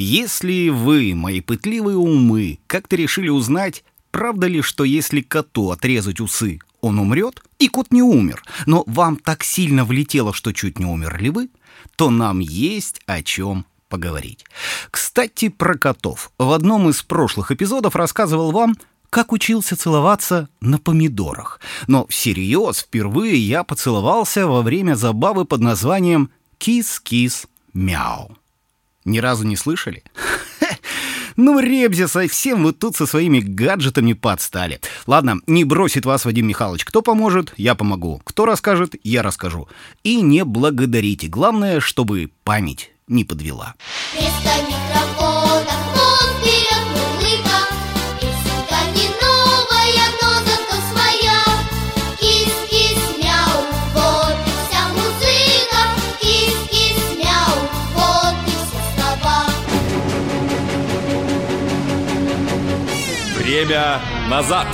Если вы, мои пытливые умы, как-то решили узнать, правда ли, что если коту отрезать усы, он умрет? И кот не умер, но вам так сильно влетело, что чуть не умерли вы, то нам есть о чем поговорить. Кстати, про котов. В одном из прошлых эпизодов рассказывал вам, как учился целоваться на помидорах. Но всерьез впервые я поцеловался во время забавы под названием «Кис-кис-мяу». Ни разу не слышали? Ну, Ребзя, совсем вы тут со своими гаджетами подстали. Ладно, не бросит вас Вадим Михайлович. Кто поможет, я помогу. Кто расскажет, я расскажу. И не благодарите. Главное, чтобы память не подвела. Вместо микрофона Время назад!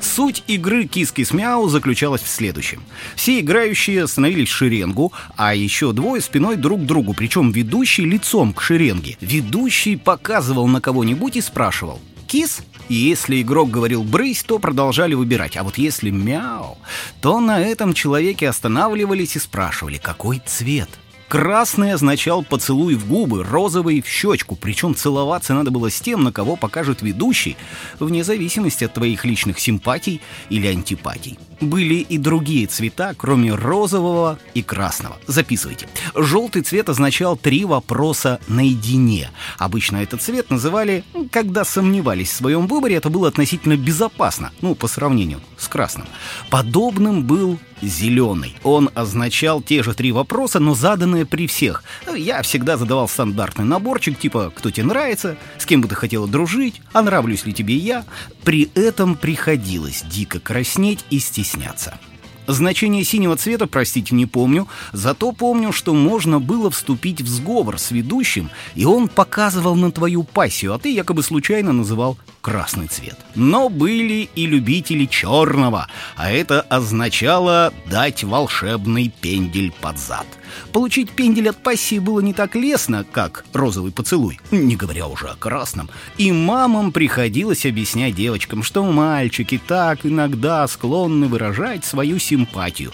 Суть игры «Киски с мяу» заключалась в следующем. Все играющие становились шеренгу, а еще двое спиной друг к другу, причем ведущий лицом к шеренге. Ведущий показывал на кого-нибудь и спрашивал «Кис?» И если игрок говорил «брысь», то продолжали выбирать. А вот если «мяу», то на этом человеке останавливались и спрашивали «какой цвет?». Красный означал поцелуй в губы, розовый — в щечку, причем целоваться надо было с тем, на кого покажет ведущий, вне зависимости от твоих личных симпатий или антипатий. Были и другие цвета, кроме розового и красного. Записывайте. Желтый цвет означал три вопроса наедине. Обычно этот цвет называли, когда сомневались в своем выборе, это было относительно безопасно, ну, по сравнению с красным. Подобным был зеленый. Он означал те же три вопроса, но заданные при всех. Я всегда задавал стандартный наборчик, типа «Кто тебе нравится?», «С кем бы ты хотела дружить?», «А нравлюсь ли тебе я?». При этом приходилось дико краснеть и стесняться приснятся. Значение синего цвета, простите, не помню, зато помню, что можно было вступить в сговор с ведущим, и он показывал на твою пассию, а ты якобы случайно называл красный цвет. Но были и любители черного, а это означало дать волшебный пендель под зад. Получить пендель от пассии было не так лестно, как розовый поцелуй, не говоря уже о красном. И мамам приходилось объяснять девочкам, что мальчики так иногда склонны выражать свою симпатию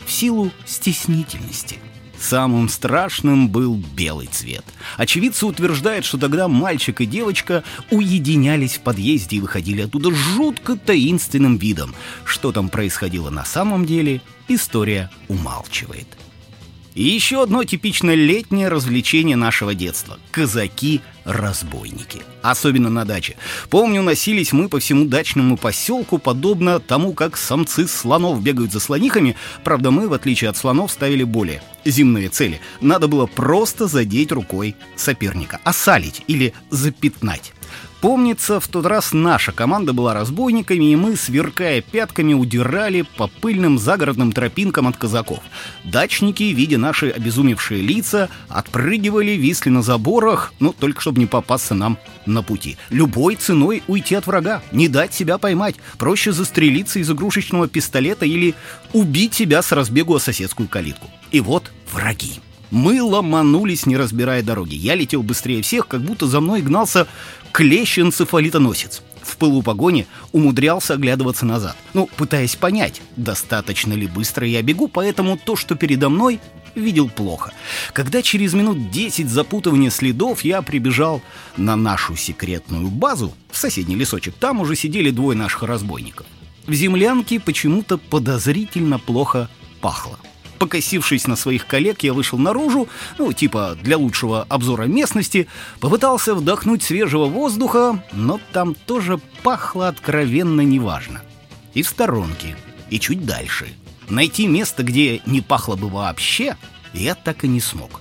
в силу стеснительности. Самым страшным был белый цвет. Очевидцы утверждают, что тогда мальчик и девочка уединялись в подъезде и выходили оттуда жутко таинственным видом. Что там происходило на самом деле, история умалчивает. И еще одно типично летнее развлечение нашего детства – казаки-разбойники. Особенно на даче. Помню, носились мы по всему дачному поселку, подобно тому, как самцы слонов бегают за слонихами. Правда, мы, в отличие от слонов, ставили более земные цели. Надо было просто задеть рукой соперника, осалить или запятнать. Помнится, в тот раз наша команда была разбойниками, и мы, сверкая пятками, удирали по пыльным загородным тропинкам от казаков. Дачники, видя наши обезумевшие лица, отпрыгивали, висли на заборах, ну, только чтобы не попасться нам на пути. Любой ценой уйти от врага, не дать себя поймать. Проще застрелиться из игрушечного пистолета или убить себя с разбегу о соседскую калитку. И вот враги. Мы ломанулись, не разбирая дороги. Я летел быстрее всех, как будто за мной гнался клещ-энцефалитоносец. В пылу погони умудрялся оглядываться назад. Ну, пытаясь понять, достаточно ли быстро я бегу, поэтому то, что передо мной, видел плохо. Когда через минут десять запутывания следов я прибежал на нашу секретную базу, в соседний лесочек, там уже сидели двое наших разбойников. В землянке почему-то подозрительно плохо пахло. Покосившись на своих коллег, я вышел наружу, ну, типа для лучшего обзора местности, попытался вдохнуть свежего воздуха, но там тоже пахло откровенно неважно. И в сторонке, и чуть дальше. Найти место, где не пахло бы вообще, я так и не смог.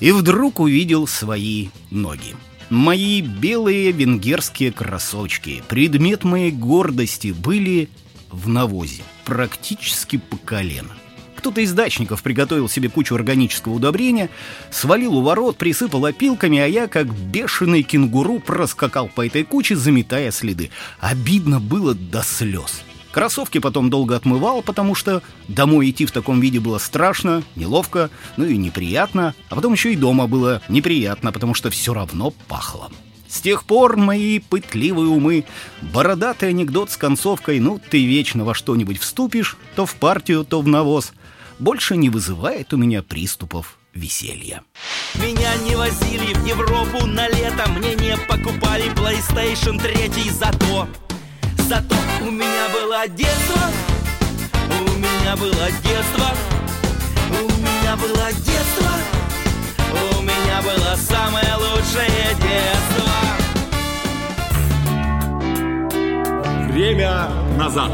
И вдруг увидел свои ноги. Мои белые венгерские кроссовочки, предмет моей гордости, были в навозе, практически по колено. Кто-то из дачников приготовил себе кучу органического удобрения, свалил у ворот, присыпал опилками, а я, как бешеный кенгуру, проскакал по этой куче, заметая следы. Обидно было до слез. Кроссовки потом долго отмывал, потому что домой идти в таком виде было страшно, неловко, ну и неприятно. А потом еще и дома было неприятно, потому что все равно пахло. С тех пор мои пытливые умы, бородатый анекдот с концовкой «ну, ты вечно во что-нибудь вступишь, то в партию, то в навоз», больше не вызывает у меня приступов веселья. Меня не возили в Европу на лето, мне не покупали PlayStation 3, зато, зато у меня было детство, у меня было детство, у меня было детство, у меня было самое лучшее детство. Время назад.